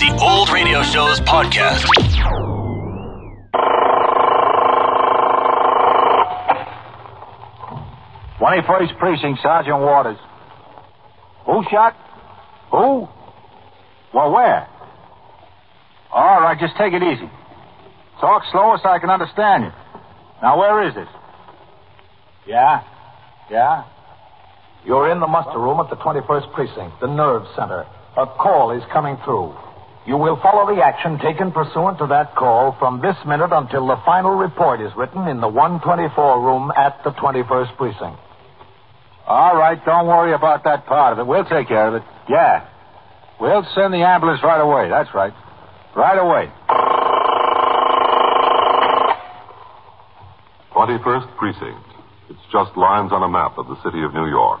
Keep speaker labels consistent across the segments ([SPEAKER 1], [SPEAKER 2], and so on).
[SPEAKER 1] the Old Radio Show's podcast.
[SPEAKER 2] Twenty-first precinct, Sergeant Waters. Who shot? Who? Well, where? All right, just take it easy. Talk slower so I can understand you. Now, where is this? Yeah? Yeah?
[SPEAKER 3] You're in the muster room at the 21st Precinct, the nerve center. A call is coming through. You will follow the action taken pursuant to that call from this minute until the final report is written in the 124 room at the 21st Precinct.
[SPEAKER 2] All right, don't worry about that part of it. We'll take care of it. Yeah. We'll send the ambulance right away. That's right. Right away.
[SPEAKER 4] 21st Precinct. It's just lines on a map of the city of New York.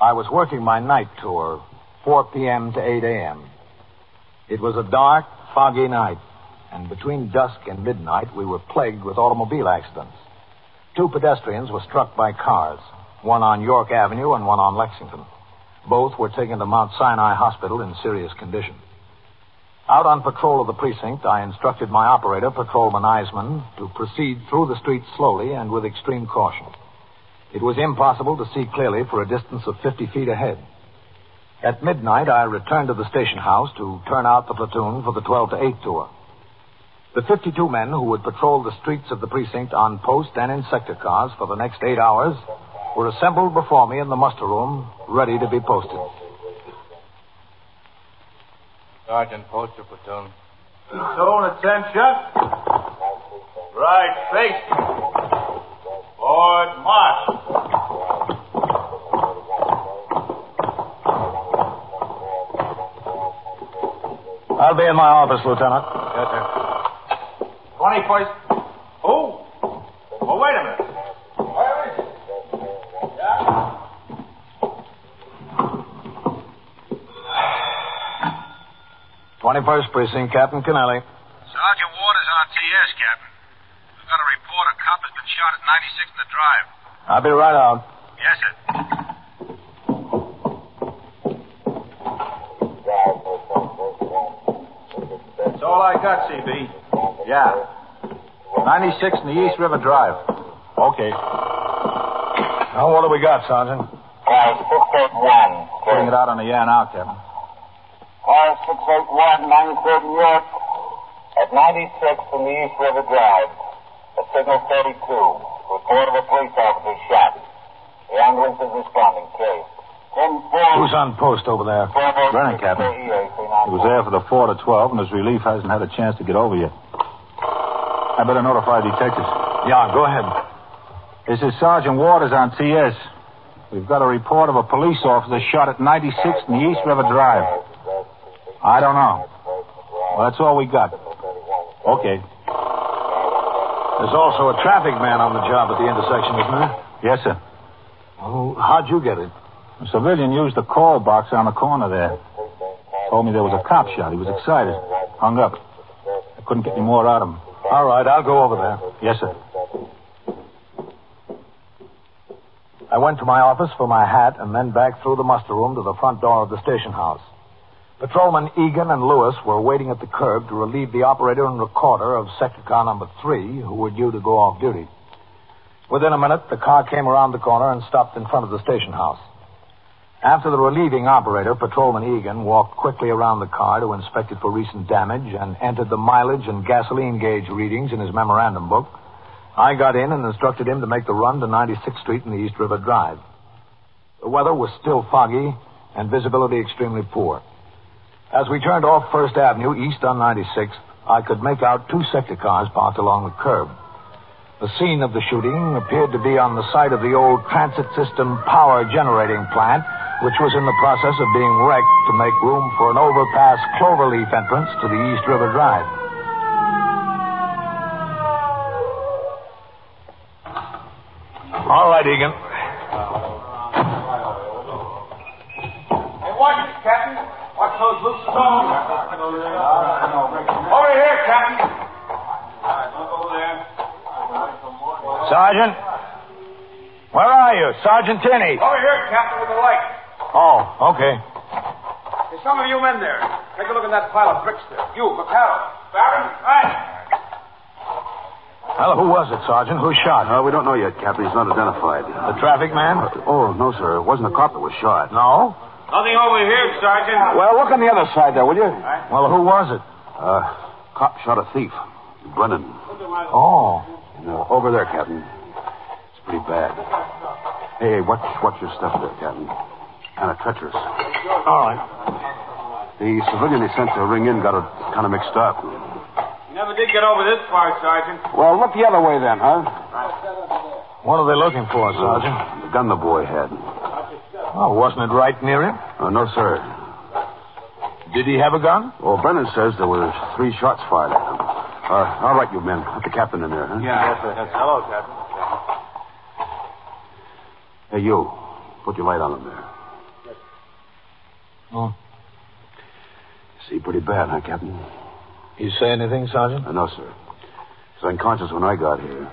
[SPEAKER 3] I was working my night tour, 4 p.m. to 8 a.m. It was a dark, foggy night, and between dusk and midnight, we were plagued with automobile accidents. Two pedestrians were struck by cars, one on York Avenue and one on Lexington. Both were taken to Mount Sinai Hospital in serious condition. Out on patrol of the precinct, I instructed my operator, Patrolman Eisman, to proceed through the streets slowly and with extreme caution. It was impossible to see clearly for a distance of 50 feet ahead. At midnight, I returned to the station house to turn out the platoon for the 12 to 8 tour. The 52 men who would patrol the streets of the precinct on post and in sector cars for the next eight hours were assembled before me in the muster room, ready to be posted.
[SPEAKER 5] Sergeant, post your platoon.
[SPEAKER 2] Platoon, attention.
[SPEAKER 5] Right, face. Forward, march.
[SPEAKER 3] I'll be in my office, Lieutenant.
[SPEAKER 5] Yes, sir.
[SPEAKER 2] 21st. Who? Oh, wait a minute. Where is it? Yeah?
[SPEAKER 3] Twenty-first precinct, Captain Kennelly.
[SPEAKER 6] Sergeant Waters on TS, Captain. We've got a report a cop has been shot at 96 in the drive.
[SPEAKER 3] I'll be right out.
[SPEAKER 6] Yes, sir.
[SPEAKER 2] That's all I got, CB. Yeah. 96 in the East River Drive. Okay.
[SPEAKER 3] Now, what do we got, Sergeant?
[SPEAKER 7] Car 681.
[SPEAKER 2] Putting it out on the air now, Captain.
[SPEAKER 7] Car 681, 93rd New York. At 96 in the East River Drive. A signal 32. Report of a police officer's shot. The ambulance is responding. Case.
[SPEAKER 3] Who's on post over there?
[SPEAKER 2] Brennan, Captain. He was there for the 4 to 12, and his relief hasn't had a chance to get over yet. I better notify detectives.
[SPEAKER 3] Yeah, go ahead.
[SPEAKER 2] This is Sergeant Waters on TS. We've got a report of a police officer shot at 96 in the East River Drive. I don't know. Well, that's all we got. Okay.
[SPEAKER 3] There's also a traffic man on the job at the intersection, isn't there?
[SPEAKER 2] Yes, sir.
[SPEAKER 3] Oh, how'd you get it?
[SPEAKER 2] A civilian used the call box on the corner there. Told me there was a cop shot. He was excited. Hung up. I couldn't get any more out of him.
[SPEAKER 3] All right, I'll go over there.
[SPEAKER 2] Yes, sir.
[SPEAKER 3] I went to my office for my hat and then back through the muster room to the front door of the station house. Patrolmen Egan and Lewis were waiting at the curb to relieve the operator and recorder of sector car number three, who were due to go off duty. Within a minute, the car came around the corner and stopped in front of the station house. After the relieving operator, Patrolman Egan walked quickly around the car to inspect it for recent damage and entered the mileage and gasoline gauge readings in his memorandum book. I got in and instructed him to make the run to 96th Street in the East River Drive. The weather was still foggy and visibility extremely poor. As we turned off First Avenue east on 96th, I could make out two sector cars parked along the curb. The scene of the shooting appeared to be on the site of the old transit system power generating plant which was in the process of being wrecked to make room for an overpass cloverleaf entrance to the East River Drive. All right, Egan. Sergeant Tinney.
[SPEAKER 2] Over here, Captain, with the light.
[SPEAKER 3] Oh, okay.
[SPEAKER 2] There's some of you men there. Take a look at that pile of bricks there. You, McCarroll. Barron, right.
[SPEAKER 3] Well, who was it, Sergeant? Who shot?
[SPEAKER 8] Uh, we don't know yet, Captain. He's not identified.
[SPEAKER 3] The traffic man?
[SPEAKER 8] Oh, no, sir. It wasn't a cop that was shot.
[SPEAKER 3] No?
[SPEAKER 2] Nothing over here, Sergeant.
[SPEAKER 8] Well, look on the other side there, will you?
[SPEAKER 3] Well, who was it?
[SPEAKER 8] Uh, cop shot a thief. Brennan.
[SPEAKER 3] Oh.
[SPEAKER 8] No, over there, Captain. It's pretty bad. Hey, watch, watch your stuff there, Captain. Kind of treacherous.
[SPEAKER 3] All right.
[SPEAKER 8] The civilian they sent to ring in got it kind of mixed up.
[SPEAKER 2] You never did get over this far, Sergeant.
[SPEAKER 8] Well, look the other way then, huh?
[SPEAKER 3] What are they looking for, Sergeant?
[SPEAKER 8] The gun the boy had.
[SPEAKER 3] Oh, wasn't it right near him?
[SPEAKER 8] Uh, no, sir.
[SPEAKER 3] Did he have a gun?
[SPEAKER 8] Well, Brennan says there were three shots fired at him. Uh, all right, you men. Put the captain in there, huh?
[SPEAKER 2] Yeah. Hello, Captain.
[SPEAKER 8] Hey, you. Put your light on him there.
[SPEAKER 3] Oh.
[SPEAKER 8] See, pretty bad, huh, Captain?
[SPEAKER 3] You say anything, Sergeant?
[SPEAKER 8] Uh, no, sir. He was unconscious when I got here.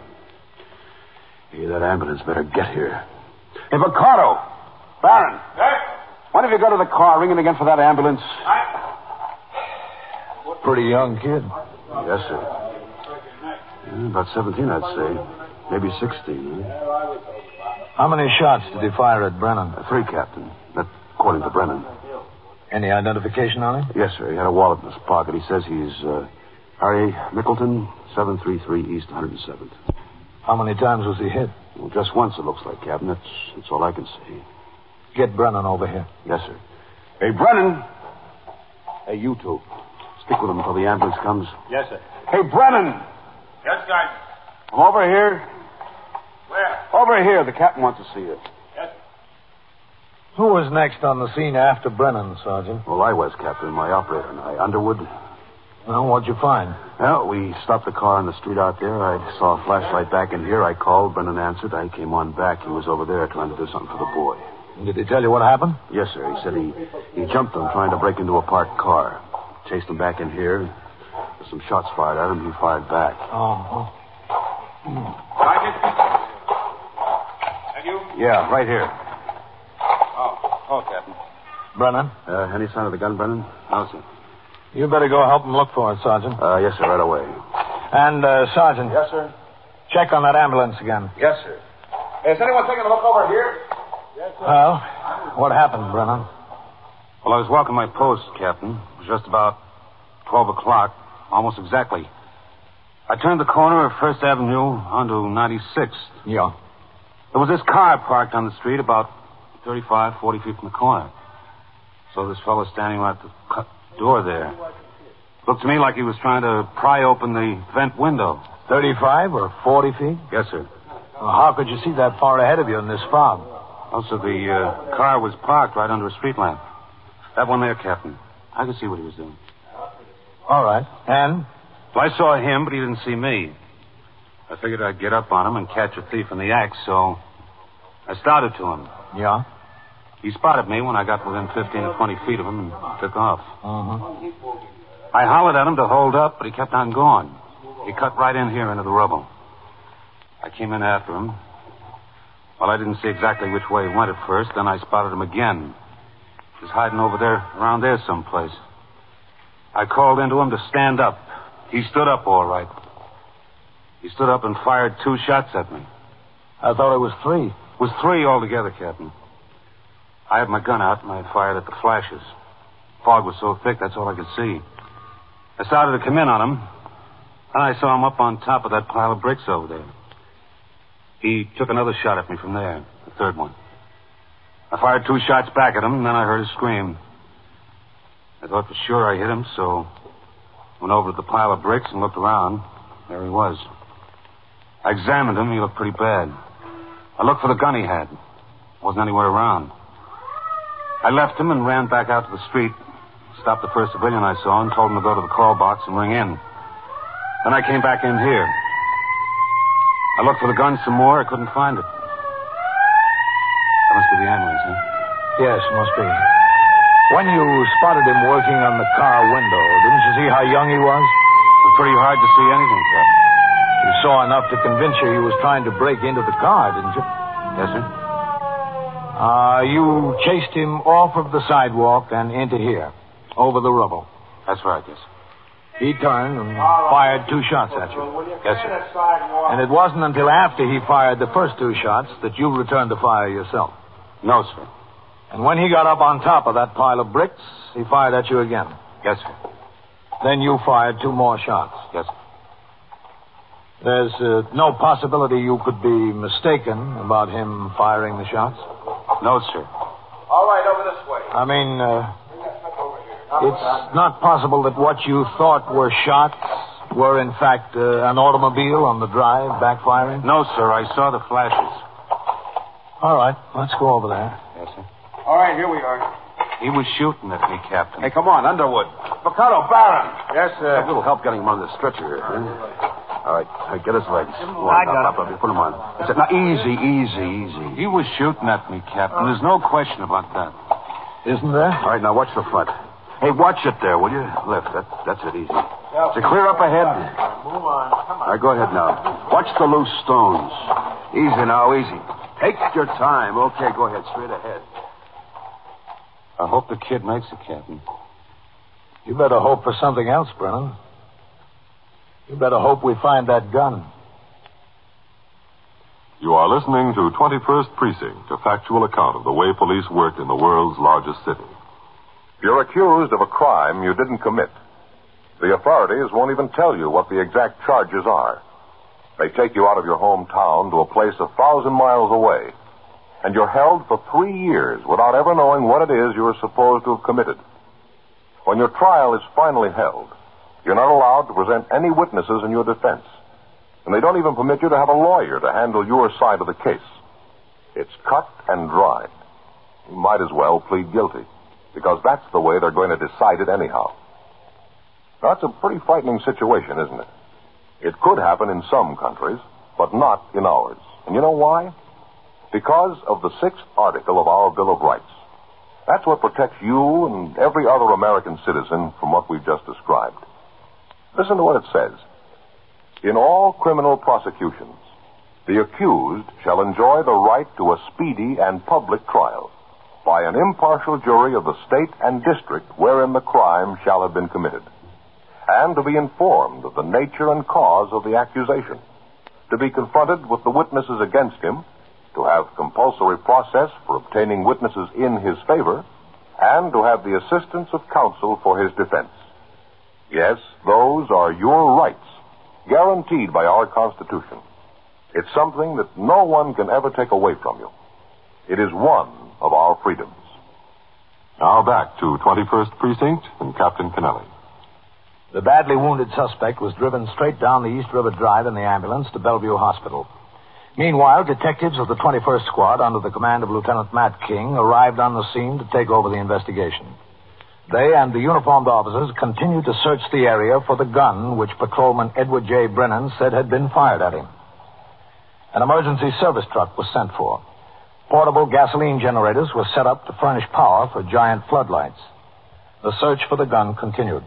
[SPEAKER 8] Hey, that ambulance better get here. Hey, Vacardo! Baron!
[SPEAKER 2] Hey,
[SPEAKER 8] Why don't you go to the car, ring it again for that ambulance?
[SPEAKER 3] Pretty young kid.
[SPEAKER 8] Yes, sir. Yeah, about 17, I'd say. Maybe 16. Huh?
[SPEAKER 3] How many shots did he fire at Brennan?
[SPEAKER 8] Uh, three, Captain. That, according to Brennan.
[SPEAKER 3] Any identification on him?
[SPEAKER 8] Yes, sir. He had a wallet in his pocket. He says he's uh, Harry Mickleton, 733 East 107th.
[SPEAKER 3] How many times was he hit?
[SPEAKER 8] Well, just once, it looks like, Captain. That's, that's all I can see.
[SPEAKER 3] Get Brennan over here.
[SPEAKER 8] Yes, sir. Hey, Brennan! Hey, you two. Stick with him until the ambulance comes.
[SPEAKER 2] Yes, sir.
[SPEAKER 8] Hey, Brennan!
[SPEAKER 2] Yes, Sergeant.
[SPEAKER 8] Come over here.
[SPEAKER 2] Where?
[SPEAKER 8] Over here. The captain wants to see you.
[SPEAKER 2] Yes.
[SPEAKER 3] Who was next on the scene after Brennan, Sergeant?
[SPEAKER 8] Well, I was, Captain. My operator and I. Underwood.
[SPEAKER 3] Well, what'd you find?
[SPEAKER 8] Well, we stopped the car on the street out there. I saw a flashlight back in here. I called. Brennan answered. I came on back. He was over there trying to do something for the boy.
[SPEAKER 3] Did he tell you what happened?
[SPEAKER 8] Yes, sir. He said he, he jumped him trying to break into a parked car. Chased him back in here. There's some shots fired at him. He fired back.
[SPEAKER 3] Oh.
[SPEAKER 2] Sergeant? Hmm. And you?
[SPEAKER 8] Yeah, right here.
[SPEAKER 2] Oh, oh, Captain.
[SPEAKER 3] Brennan,
[SPEAKER 8] Uh, any sign of the gun, Brennan?
[SPEAKER 2] No, sir.
[SPEAKER 3] you better go help him look for it, Sergeant.
[SPEAKER 8] Uh, yes, sir, right away.
[SPEAKER 3] And, uh, Sergeant,
[SPEAKER 8] Yes, sir.
[SPEAKER 3] check on that ambulance again.
[SPEAKER 8] Yes, sir.
[SPEAKER 2] Is anyone taking a look over here? Yes, sir.
[SPEAKER 3] Well, what happened, Brennan?
[SPEAKER 8] Well, I was walking my post, Captain. It was just about 12 o'clock, almost exactly. I turned the corner of First Avenue onto 96th.
[SPEAKER 3] Yeah.
[SPEAKER 8] There was this car parked on the street about 35, 40 feet from the corner. So this fellow standing right at the door there. Looked to me like he was trying to pry open the vent window.
[SPEAKER 3] 35 or 40 feet?
[SPEAKER 8] Yes, sir.
[SPEAKER 3] Well, how could you see that far ahead of you in this fog?
[SPEAKER 8] Also, the uh, car was parked right under a street lamp. That one there, Captain. I could see what he was doing.
[SPEAKER 3] All right. And?
[SPEAKER 8] Well, I saw him, but he didn't see me. I figured I'd get up on him and catch a thief in the act, so I started to him.
[SPEAKER 3] Yeah.
[SPEAKER 8] He spotted me when I got within 15 or 20 feet of him and took off.
[SPEAKER 3] Uh-huh.
[SPEAKER 8] I hollered at him to hold up, but he kept on going. He cut right in here into the rubble. I came in after him. Well, I didn't see exactly which way he went at first. Then I spotted him again. He was hiding over there, around there someplace. I called into him to stand up. He stood up all right. He stood up and fired two shots at me.
[SPEAKER 3] I thought it was three.
[SPEAKER 8] It was three altogether, Captain. I had my gun out and I fired at the flashes. Fog was so thick, that's all I could see. I started to come in on him, and I saw him up on top of that pile of bricks over there. He took another shot at me from there, the third one. I fired two shots back at him, and then I heard a scream. I thought for sure I hit him, so went over to the pile of bricks and looked around. There he was. I examined him. He looked pretty bad. I looked for the gun he had. Wasn't anywhere around.
[SPEAKER 9] I left him and ran back out to the street. Stopped the first civilian I saw and told him to go to the call box and ring in. Then I came back in here. I looked for the gun some more. I couldn't find it. That must be the ambulance, huh?
[SPEAKER 3] Yes, must be. When you spotted him working on the car window, didn't you see how young he was?
[SPEAKER 9] It was pretty hard to see anything, Captain.
[SPEAKER 3] You saw enough to convince you he was trying to break into the car, didn't you?
[SPEAKER 9] Yes, sir?
[SPEAKER 3] Uh, you chased him off of the sidewalk and into here, over the rubble.
[SPEAKER 9] That's right, yes.
[SPEAKER 3] He turned and fired two shots at you.
[SPEAKER 9] Yes, sir.
[SPEAKER 3] And it wasn't until after he fired the first two shots that you returned the fire yourself.
[SPEAKER 9] No, sir.
[SPEAKER 3] And when he got up on top of that pile of bricks, he fired at you again.
[SPEAKER 9] Yes, sir.
[SPEAKER 3] Then you fired two more shots.
[SPEAKER 9] Yes, sir.
[SPEAKER 3] There's uh, no possibility you could be mistaken about him firing the shots?
[SPEAKER 9] No, sir.
[SPEAKER 2] All right, over this way.
[SPEAKER 3] I mean, uh, it's not possible that what you thought were shots were, in fact, uh, an automobile on the drive backfiring?
[SPEAKER 9] No, sir. I saw the flashes.
[SPEAKER 3] All right, let's go over there.
[SPEAKER 9] Yes, sir.
[SPEAKER 2] All right, here we are.
[SPEAKER 9] He was shooting at me, Captain.
[SPEAKER 2] Hey, come on, Underwood. Mikado, Baron. Yes, sir.
[SPEAKER 9] A little help getting him on the stretcher here, huh? All right, all right, get his legs. Go
[SPEAKER 2] I got
[SPEAKER 9] up, up, up, Put him on. That's it. Now, easy, easy, easy. He was shooting at me, Captain. There's no question about that.
[SPEAKER 3] Isn't there?
[SPEAKER 9] All right, now watch the front. Hey, watch it there, will you? Left. That, that's it, easy. Is it clear up ahead?
[SPEAKER 2] Move on. Come on.
[SPEAKER 9] All right, go ahead now. Watch the loose stones. Easy now, easy. Take your time. Okay, go ahead, straight ahead. I hope the kid makes it, Captain.
[SPEAKER 3] You better hope for something else, Brennan. You better hope we find that gun.
[SPEAKER 4] You are listening to 21st Precinct, a factual account of the way police work in the world's largest city.
[SPEAKER 10] You're accused of a crime you didn't commit. The authorities won't even tell you what the exact charges are. They take you out of your hometown to a place a thousand miles away, and you're held for three years without ever knowing what it is you're supposed to have committed. When your trial is finally held, you're not allowed to present any witnesses in your defense, and they don't even permit you to have a lawyer to handle your side of the case. It's cut and dried. You might as well plead guilty because that's the way they're going to decide it anyhow. That's a pretty frightening situation, isn't it? It could happen in some countries, but not in ours. And you know why? Because of the sixth article of our Bill of Rights. That's what protects you and every other American citizen from what we've just described. Listen to what it says. In all criminal prosecutions, the accused shall enjoy the right to a speedy and public trial by an impartial jury of the state and district wherein the crime shall have been committed, and to be informed of the nature and cause of the accusation, to be confronted with the witnesses against him, to have compulsory process for obtaining witnesses in his favor, and to have the assistance of counsel for his defense. Yes, those are your rights, guaranteed by our Constitution. It's something that no one can ever take away from you. It is one of our freedoms.
[SPEAKER 4] Now back to 21st Precinct and Captain Kennelly.
[SPEAKER 3] The badly wounded suspect was driven straight down the East River Drive in the ambulance to Bellevue Hospital. Meanwhile, detectives of the 21st Squad, under the command of Lieutenant Matt King, arrived on the scene to take over the investigation. They and the uniformed officers continued to search the area for the gun which Patrolman Edward J. Brennan said had been fired at him. An emergency service truck was sent for. Portable gasoline generators were set up to furnish power for giant floodlights. The search for the gun continued.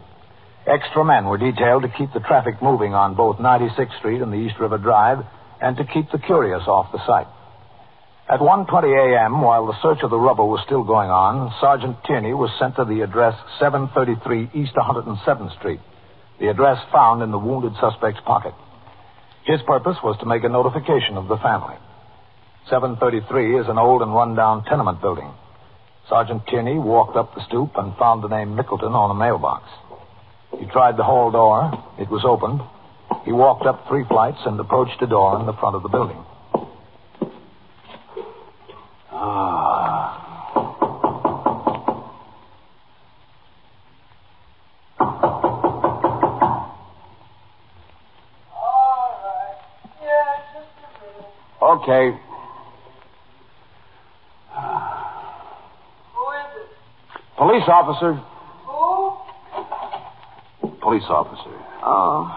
[SPEAKER 3] Extra men were detailed to keep the traffic moving on both 96th Street and the East River Drive and to keep the curious off the site. At 1.20 a.m., while the search of the rubble was still going on, Sergeant Tierney was sent to the address 733 East 107th Street, the address found in the wounded suspect's pocket. His purpose was to make a notification of the family. 733 is an old and run-down tenement building. Sergeant Tierney walked up the stoop and found the name Mickleton on a mailbox. He tried the hall door. It was opened. He walked up three flights and approached a door in the front of the building.
[SPEAKER 9] Okay.
[SPEAKER 11] Who is it?
[SPEAKER 3] Police officer. Who?
[SPEAKER 9] Police officer.
[SPEAKER 11] Oh,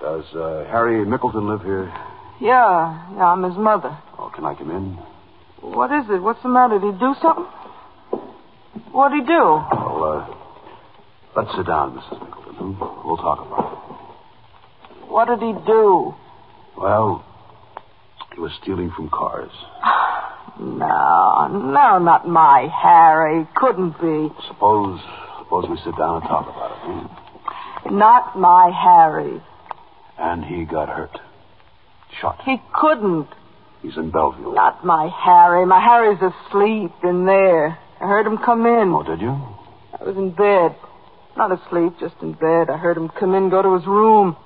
[SPEAKER 9] Does uh, Harry Mickleton live here?
[SPEAKER 11] yeah. Yeah, I'm his mother.
[SPEAKER 9] Oh, can I come in?
[SPEAKER 11] What is it? What's the matter? Did he do something? What'd he do?
[SPEAKER 9] Well, uh, let's sit down, Mrs. Mickleton. We'll talk about it.
[SPEAKER 11] What did he do?
[SPEAKER 9] Well, was stealing from cars.
[SPEAKER 11] No, no, not my Harry. Couldn't be.
[SPEAKER 9] Suppose, suppose we sit down and talk about it. hmm?
[SPEAKER 11] Not my Harry.
[SPEAKER 9] And he got hurt. Shot.
[SPEAKER 11] He couldn't.
[SPEAKER 9] He's in Bellevue.
[SPEAKER 11] Not my Harry. My Harry's asleep in there. I heard him come in.
[SPEAKER 9] Oh, did you?
[SPEAKER 11] I was in bed. Not asleep, just in bed. I heard him come in, go to his room.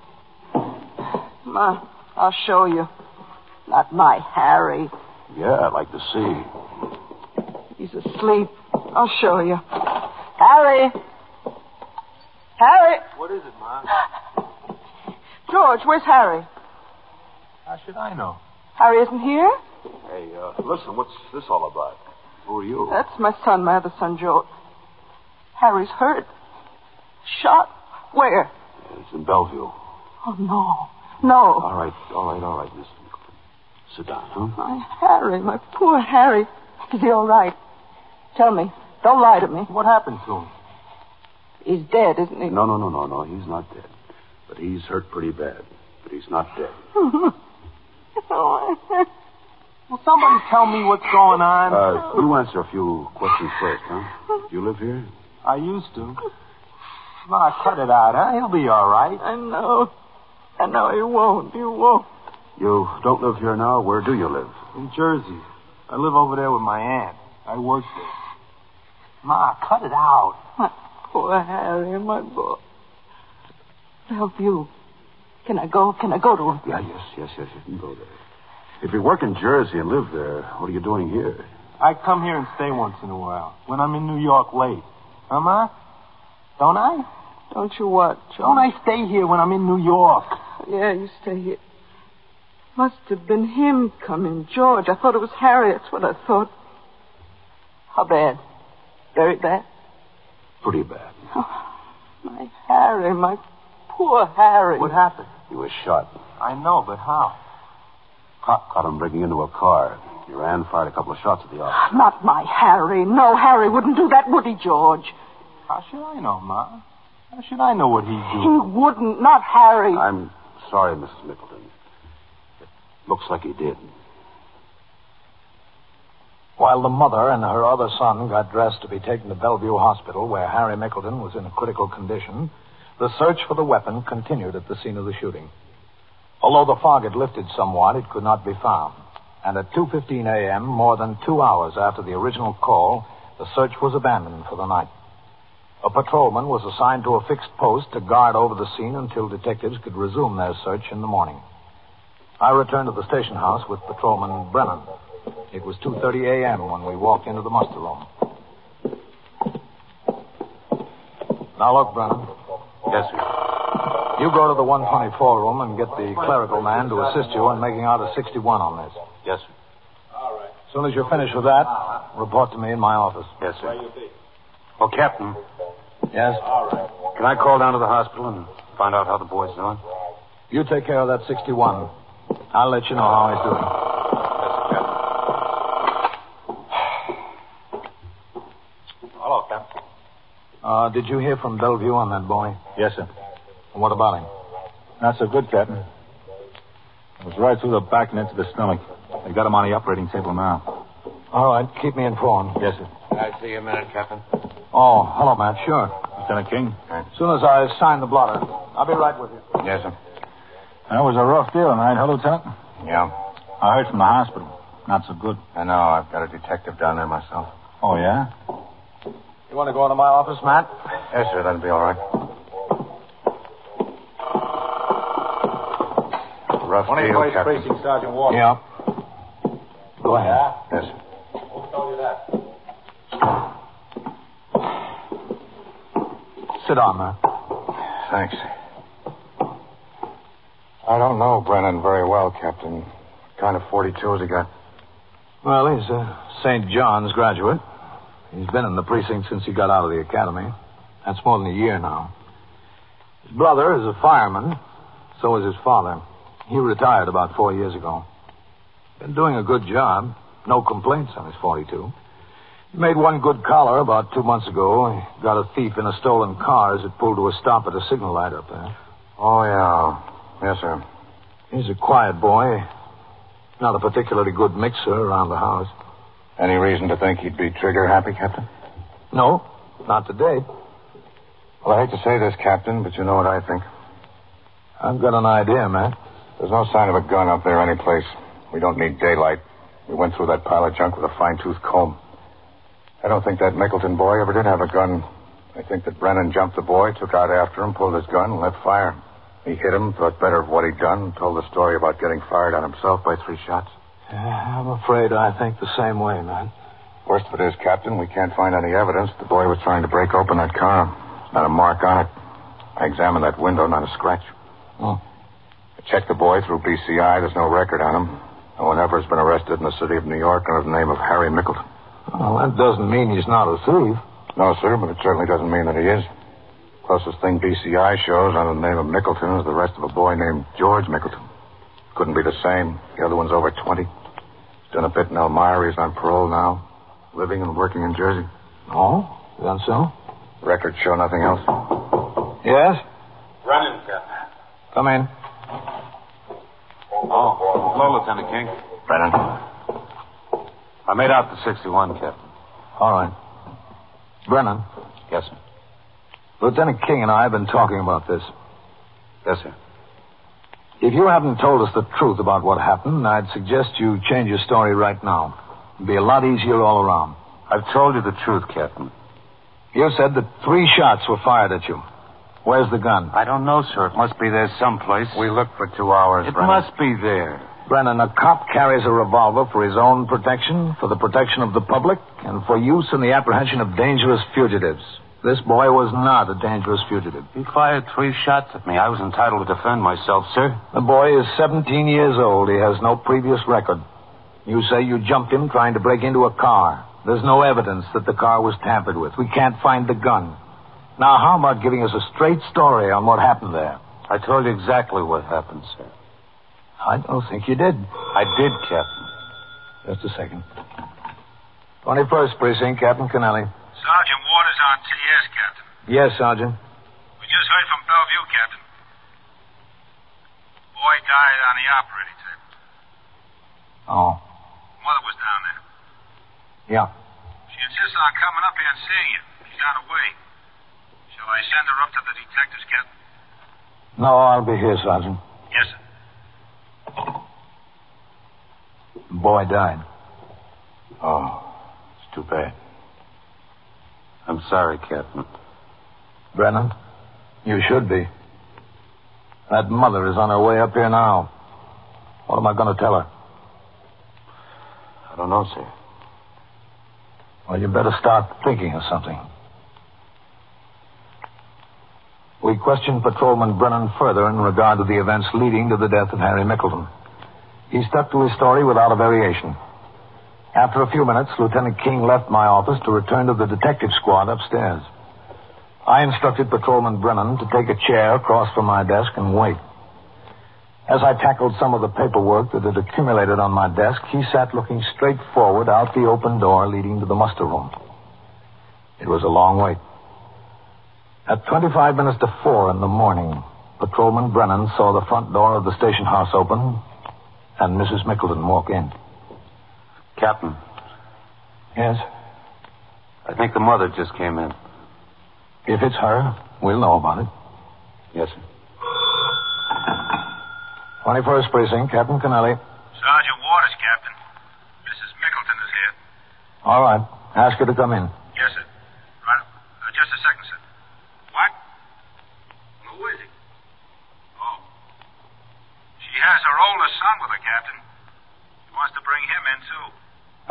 [SPEAKER 11] Ma, I'll show you. Not my Harry.
[SPEAKER 9] Yeah, I'd like to see.
[SPEAKER 11] He's asleep. I'll show you. Harry! Harry!
[SPEAKER 3] What is it, Ma?
[SPEAKER 11] George, where's Harry?
[SPEAKER 3] How should I know?
[SPEAKER 11] Harry isn't here?
[SPEAKER 9] Hey, uh, listen, what's this all about? Who are you?
[SPEAKER 11] That's my son, my other son, George. Harry's hurt. Shot. Where?
[SPEAKER 9] It's in Bellevue.
[SPEAKER 11] Oh, no. No.
[SPEAKER 9] All right, all right, all right, Miss Mickleton. Sit down, huh?
[SPEAKER 11] My Harry, my poor Harry. Is he all right? Tell me. Don't lie to me.
[SPEAKER 3] What happened to him?
[SPEAKER 11] He's dead, isn't he?
[SPEAKER 9] No, no, no, no, no. He's not dead. But he's hurt pretty bad. But he's not dead.
[SPEAKER 3] Oh, Will somebody tell me what's going on?
[SPEAKER 9] Uh, you answer a few questions first, huh? You live here?
[SPEAKER 3] I used to. Ma, cut it out, huh? He'll be all right.
[SPEAKER 11] I know. I know he won't. He won't.
[SPEAKER 9] You don't live here now. Where do you live?
[SPEAKER 3] In Jersey. I live over there with my aunt. I work there. Ma, cut it out.
[SPEAKER 11] My poor Harry, my boy. Help you. Can I go? Can I go to him?
[SPEAKER 9] Yeah, yes, yes, yes. You can go there. If you work in Jersey and live there, what are you doing here?
[SPEAKER 3] I come here and stay once in a while when I'm in New York late. Huh, Ma? Don't I?
[SPEAKER 11] Don't you what,
[SPEAKER 3] Don't I stay here when I'm in New York?
[SPEAKER 11] Yeah, you stay here. Must have been him coming, George. I thought it was Harry. That's what I thought. How bad? Very bad?
[SPEAKER 9] Pretty bad.
[SPEAKER 11] Oh, my Harry, my poor Harry.
[SPEAKER 3] What happened?
[SPEAKER 9] He was shot.
[SPEAKER 3] I know, but how?
[SPEAKER 9] Cop caught him breaking into a car. He ran, fired a couple of shots at the officer.
[SPEAKER 11] Ah, not my Harry. No, Harry wouldn't do that, would he, George?
[SPEAKER 3] How should I know, Ma? How should I know what he'd
[SPEAKER 11] He wouldn't. Not Harry.
[SPEAKER 9] I'm sorry, Mrs. Mickleton. Looks like he did.
[SPEAKER 3] While the mother and her other son got dressed to be taken to Bellevue Hospital, where Harry Mickleton was in a critical condition, the search for the weapon continued at the scene of the shooting. Although the fog had lifted somewhat, it could not be found. And at 2.15 a.m., more than two hours after the original call, the search was abandoned for the night. A patrolman was assigned to a fixed post to guard over the scene until detectives could resume their search in the morning. I returned to the station house with Patrolman Brennan. It was 2.30 a.m. when we walked into the muster room. Now look, Brennan.
[SPEAKER 9] Yes, sir.
[SPEAKER 3] You go to the 124 room and get the clerical man to assist you in making out a 61 on this.
[SPEAKER 9] Yes, sir. All right.
[SPEAKER 3] As soon as you're finished with that, report to me in my office.
[SPEAKER 9] Yes, sir. Well, Captain,
[SPEAKER 3] Yes? All right.
[SPEAKER 9] Can I call down to the hospital and find out how the boy's doing?
[SPEAKER 3] You take care of that 61. I'll let you know how he's doing.
[SPEAKER 9] Yes, Hello, Captain.
[SPEAKER 3] Uh, did you hear from Bellevue on that boy?
[SPEAKER 12] Yes, sir.
[SPEAKER 3] And what about him?
[SPEAKER 12] Not so good, Captain. It was right through the back and into the stomach. They got him on the operating table now.
[SPEAKER 3] All right, keep me informed.
[SPEAKER 12] Yes, sir.
[SPEAKER 13] Can I see you a minute, Captain?
[SPEAKER 3] Oh, hello, Matt. Sure.
[SPEAKER 12] Lieutenant King?
[SPEAKER 3] As soon as I sign the blotter, I'll be right with you.
[SPEAKER 13] Yes, sir.
[SPEAKER 12] That was a rough deal tonight, huh, Lieutenant?
[SPEAKER 13] Yeah.
[SPEAKER 12] I heard from the hospital. Not so good.
[SPEAKER 13] I know. I've got a detective down there myself.
[SPEAKER 12] Oh, yeah?
[SPEAKER 3] You want to go into my office, Matt?
[SPEAKER 13] Yes, sir. That'll be all right. Rough deal, Captain.
[SPEAKER 12] Precinct Sergeant Walker.
[SPEAKER 3] Yeah. Go ahead.
[SPEAKER 13] Yes, sir.
[SPEAKER 12] Who told you that?
[SPEAKER 3] Sit down, Matt.
[SPEAKER 13] Thanks. I don't know Brennan very well, Captain. What kind of 42 has he got?
[SPEAKER 3] Well, he's a St. John's graduate. He's been in the precinct since he got out of the academy. That's more than a year now. His brother is a fireman. So is his father. He retired about four years ago. Been doing a good job. No complaints on his 42. He made one good collar about two months ago. He got a thief in a stolen car as it pulled to a stop at a signal light up there.
[SPEAKER 13] Oh, yeah. Yes, sir.
[SPEAKER 3] He's a quiet boy. Not a particularly good mixer around the house.
[SPEAKER 13] Any reason to think he'd be trigger happy, Captain?
[SPEAKER 3] No, not today.
[SPEAKER 13] Well, I hate to say this, Captain, but you know what I think.
[SPEAKER 3] I've got an idea, Matt.
[SPEAKER 13] There's no sign of a gun up there anyplace. We don't need daylight. We went through that pile of junk with a fine-tooth comb. I don't think that Mickleton boy ever did have a gun. I think that Brennan jumped the boy, took out after him, pulled his gun, and let fire. He hit him, thought better of what he'd done, told the story about getting fired on himself by three shots.
[SPEAKER 3] Yeah, I'm afraid I think the same way, man.
[SPEAKER 13] Worst of it is, Captain, we can't find any evidence the boy was trying to break open that car. Not a mark on it. I examined that window, not a scratch.
[SPEAKER 3] Oh.
[SPEAKER 13] I checked the boy through BCI. There's no record on him. No one ever has been arrested in the city of New York under the name of Harry Mickleton.
[SPEAKER 3] Well, that doesn't mean he's not a thief.
[SPEAKER 13] No, sir, but it certainly doesn't mean that he is. Closest thing BCI shows under the name of Mickleton is the rest of a boy named George Mickleton. Couldn't be the same. The other one's over 20. He's done a bit in Elmira. He's on parole now. Living and working in Jersey.
[SPEAKER 3] Oh? Is that so?
[SPEAKER 13] Records show nothing else.
[SPEAKER 3] Yes?
[SPEAKER 2] Running, Captain.
[SPEAKER 3] Come in.
[SPEAKER 9] Oh, hello, Lieutenant King.
[SPEAKER 13] Brennan.
[SPEAKER 9] I made out the 61, Captain.
[SPEAKER 3] All right. Brennan,
[SPEAKER 9] Yes, sir.
[SPEAKER 3] Lieutenant King and I have been talking about this.
[SPEAKER 9] Yes, sir.
[SPEAKER 3] If you haven't told us the truth about what happened, I'd suggest you change your story right now. It'd be a lot easier all around.
[SPEAKER 9] I've told you the truth, Captain.
[SPEAKER 3] You said that three shots were fired at you. Where's the gun?
[SPEAKER 9] I don't know, sir. It must be there someplace.
[SPEAKER 13] We looked for two hours,
[SPEAKER 9] It
[SPEAKER 13] Brennan.
[SPEAKER 9] must be there.
[SPEAKER 3] Brennan, a cop carries a revolver for his own protection, for the protection of the public, and for use in the apprehension of dangerous fugitives. This boy was not a dangerous fugitive.
[SPEAKER 9] He fired three shots at me. I was entitled to defend myself, sir.
[SPEAKER 3] The boy is 17 years old. He has no previous record. You say you jumped him trying to break into a car. There's no evidence that the car was tampered with. We can't find the gun. Now, how about giving us a straight story on what happened there?
[SPEAKER 9] I told you exactly what happened, sir.
[SPEAKER 3] I don't think you did.
[SPEAKER 9] I did, Captain.
[SPEAKER 3] Just a second. 21st Precinct, Captain Kennelly.
[SPEAKER 2] Sergeant Waters on TS, Captain.
[SPEAKER 3] Yes, Sergeant.
[SPEAKER 2] We just heard from Bellevue, Captain. Boy died on the operating table.
[SPEAKER 3] Oh,
[SPEAKER 2] Mother was down there.
[SPEAKER 3] yeah.
[SPEAKER 2] She insists on coming up here and seeing you. She's on her way. Shall I send her up to the detectives, Captain?
[SPEAKER 3] No, I'll be here, Sergeant.
[SPEAKER 2] Yes, sir.
[SPEAKER 3] Boy died.
[SPEAKER 13] Oh, it's too bad.
[SPEAKER 9] I'm sorry, Captain.
[SPEAKER 3] Brennan, you should be. That mother is on her way up here now. What am I going to tell her?
[SPEAKER 9] I don't know, sir.
[SPEAKER 3] Well, you better start thinking of something. We questioned Patrolman Brennan further in regard to the events leading to the death of Harry Mickleton. He stuck to his story without a variation. After a few minutes, Lieutenant King left my office to return to the detective squad upstairs. I instructed Patrolman Brennan to take a chair across from my desk and wait. As I tackled some of the paperwork that had accumulated on my desk, he sat looking straight forward out the open door leading to the muster room. It was a long wait. At 25 minutes to four in the morning, Patrolman Brennan saw the front door of the station house open and Mrs. Mickleton walk in.
[SPEAKER 9] Captain,
[SPEAKER 3] Yes?
[SPEAKER 9] I think the mother just came in.
[SPEAKER 3] If it's her, we'll know about it.
[SPEAKER 9] Yes, sir.
[SPEAKER 3] 21st Precinct, Captain Kennelly.
[SPEAKER 2] Sergeant Waters, Captain. Mrs. Mickleton is here.
[SPEAKER 3] All right. Ask her to come in.
[SPEAKER 2] Yes, sir. Right. Uh, just a second, sir. What? Who is he? Oh. She has her oldest son with her, Captain. She wants to bring him in, too.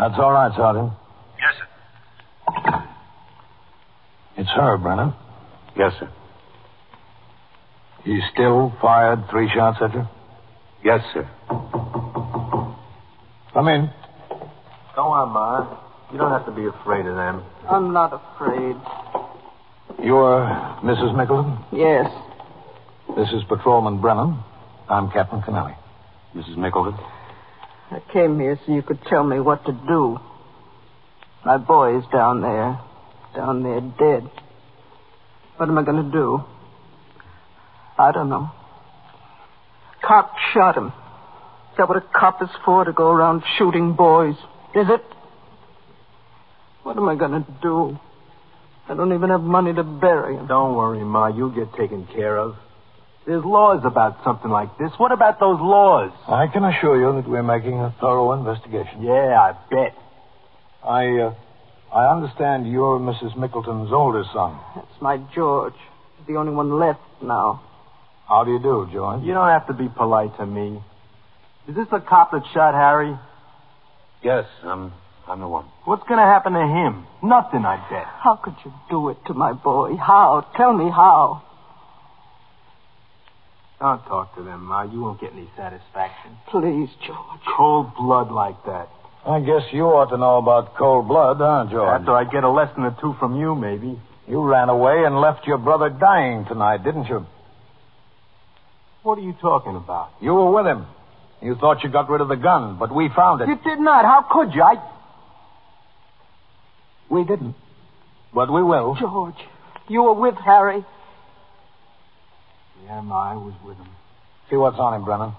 [SPEAKER 3] That's all right, Sergeant.
[SPEAKER 2] Yes, sir.
[SPEAKER 3] It's her, Brennan.
[SPEAKER 9] Yes, sir.
[SPEAKER 3] He still fired three shots at you?
[SPEAKER 9] Yes, sir.
[SPEAKER 3] Come in.
[SPEAKER 11] Go on, Ma.
[SPEAKER 14] You don't have to be afraid of them.
[SPEAKER 11] I'm not afraid.
[SPEAKER 3] You're Mrs. Mickleton?
[SPEAKER 11] Yes.
[SPEAKER 3] This is Patrolman Brennan. I'm Captain Kennelly.
[SPEAKER 9] Mrs. Mickleton?
[SPEAKER 11] I came here so you could tell me what to do. My boy's down there. Down there dead. What am I going to do? I don't know. Cop shot him. Is that what a cop is for, to go around shooting boys? Is it? What am I going to do? I don't even have money to bury him.
[SPEAKER 14] Don't worry, Ma. You'll get taken care of. There's laws about something like this. What about those laws?
[SPEAKER 3] I can assure you that we're making a thorough investigation.
[SPEAKER 14] Yeah, I bet.
[SPEAKER 3] I, uh, I understand you're Mrs. Mickleton's older son.
[SPEAKER 11] That's my George. He's the only one left now.
[SPEAKER 3] How do you do, George?
[SPEAKER 14] You don't have to be polite to me. Is this the cop that shot Harry?
[SPEAKER 9] Yes, I'm, I'm the one.
[SPEAKER 14] What's going to happen to him? Nothing, I bet.
[SPEAKER 11] How could you do it to my boy? How? Tell me how.
[SPEAKER 14] Don't talk to them, Ma. You won't get any satisfaction.
[SPEAKER 11] Please, George.
[SPEAKER 14] Cold blood like that.
[SPEAKER 3] I guess you ought to know about cold blood, huh, George?
[SPEAKER 14] After I get a lesson or two from you, maybe.
[SPEAKER 3] You ran away and left your brother dying tonight, didn't you?
[SPEAKER 14] What are you talking about?
[SPEAKER 3] You were with him. You thought you got rid of the gun, but we found it.
[SPEAKER 14] You did not. How could you? I.
[SPEAKER 3] We didn't. But we will.
[SPEAKER 11] George, you were with Harry.
[SPEAKER 14] Yeah, Ma, I was with him.
[SPEAKER 3] See what's on him, Brennan.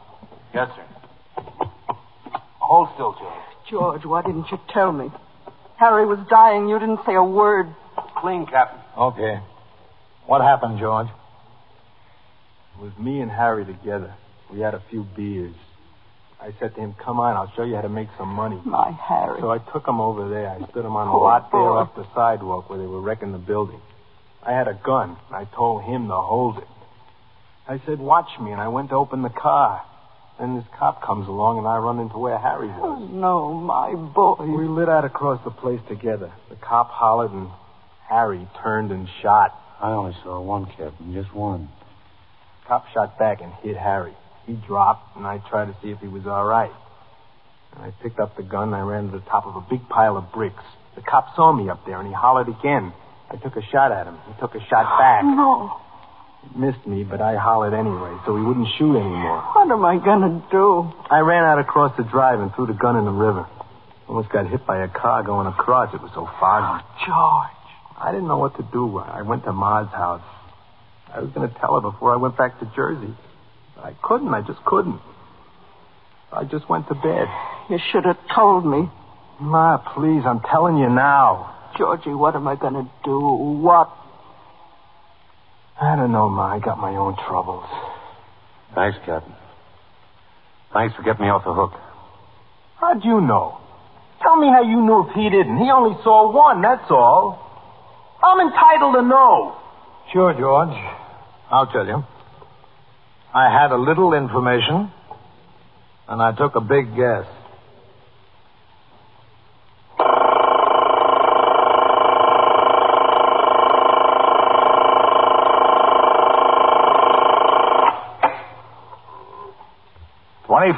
[SPEAKER 9] Yes, sir. Hold still, George.
[SPEAKER 11] George, why didn't you tell me? Harry was dying. You didn't say a word.
[SPEAKER 9] Clean, Captain.
[SPEAKER 3] Okay. What happened, George?
[SPEAKER 14] It was me and Harry together. We had a few beers. I said to him, Come on, I'll show you how to make some money.
[SPEAKER 11] My Harry.
[SPEAKER 14] So I took him over there. I stood him on a
[SPEAKER 11] Poor
[SPEAKER 14] lot there
[SPEAKER 11] boy.
[SPEAKER 14] off the sidewalk where they were wrecking the building. I had a gun. I told him to hold it. I said, Watch me, and I went to open the car. Then this cop comes along, and I run into where Harry was.
[SPEAKER 11] Oh, no, my boy.
[SPEAKER 14] We lit out across the place together. The cop hollered, and Harry turned and shot.
[SPEAKER 9] I only saw one, Captain. Just one.
[SPEAKER 14] Cop shot back and hit Harry. He dropped, and I tried to see if he was all right. And I picked up the gun and I ran to the top of a big pile of bricks. The cop saw me up there, and he hollered again. I took a shot at him. He took a shot back.
[SPEAKER 11] No.
[SPEAKER 14] Missed me, but I hollered anyway, so he wouldn't shoot anymore.
[SPEAKER 11] What am I to do?
[SPEAKER 14] I ran out across the drive and threw the gun in the river. Almost got hit by a car going across. It was so foggy.
[SPEAKER 11] Oh, George.
[SPEAKER 14] I didn't know what to do. I went to Ma's house. I was to tell her before I went back to Jersey. But I couldn't. I just couldn't. I just went to bed.
[SPEAKER 11] You should have told me.
[SPEAKER 14] Ma, please, I'm telling you now.
[SPEAKER 11] Georgie, what am I to do? What?
[SPEAKER 14] I don't know, Ma. I got my own troubles.
[SPEAKER 9] Thanks, Captain. Thanks for getting me off the hook.
[SPEAKER 14] How'd you know? Tell me how you knew if he didn't. He only saw one, that's all. I'm entitled to know.
[SPEAKER 3] Sure, George. I'll tell you. I had a little information, and I took a big guess.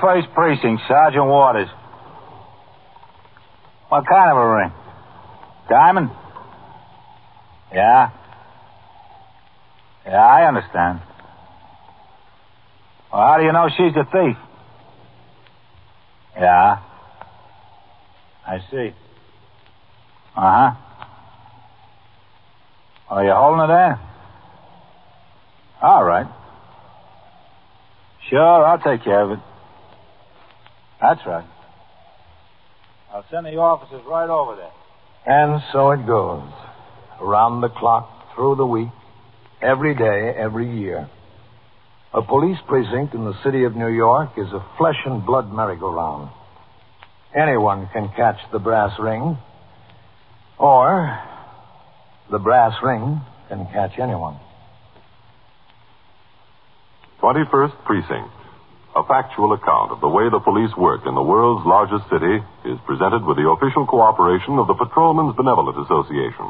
[SPEAKER 8] Twenty-first precinct, Sergeant Waters. What kind of a ring? Diamond? Yeah. Yeah, I understand. Well, how do you know she's the thief? Yeah. I see. Uh huh. Are you holding it there? All right. Sure, I'll take care of it. That's right. I'll send the officers right over there.
[SPEAKER 3] And so it goes. Around the clock, through the week, every day, every year. A police precinct in the city of New York is a flesh and blood merry-go-round. Anyone can catch the brass ring, or the brass ring can catch anyone.
[SPEAKER 4] 21st Precinct. A factual account of the way the police work in the world's largest city is presented with the official cooperation of the Patrolmen's Benevolent Association,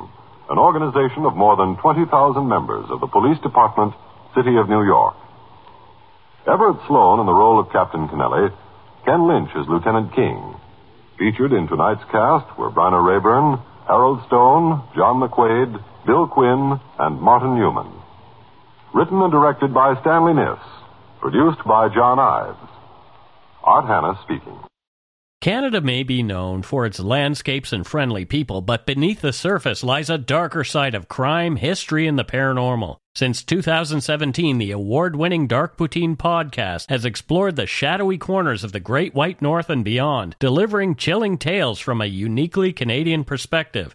[SPEAKER 4] an organization of more than 20,000 members of the Police Department, City of New York. Everett Sloane in the role of Captain Kennelly, Ken Lynch as Lieutenant King. Featured in tonight's cast were Bryna Raeburn, Harold Stone, John McQuade, Bill Quinn, and Martin Newman. Written and directed by Stanley Niss. Produced by John Ives. Art Hanna speaking.
[SPEAKER 15] Canada may be known for its landscapes and friendly people, but beneath the surface lies a darker side of crime, history, and the paranormal. Since 2017, the award winning Dark Poutine podcast has explored the shadowy corners of the Great White North and beyond, delivering chilling tales from a uniquely Canadian perspective.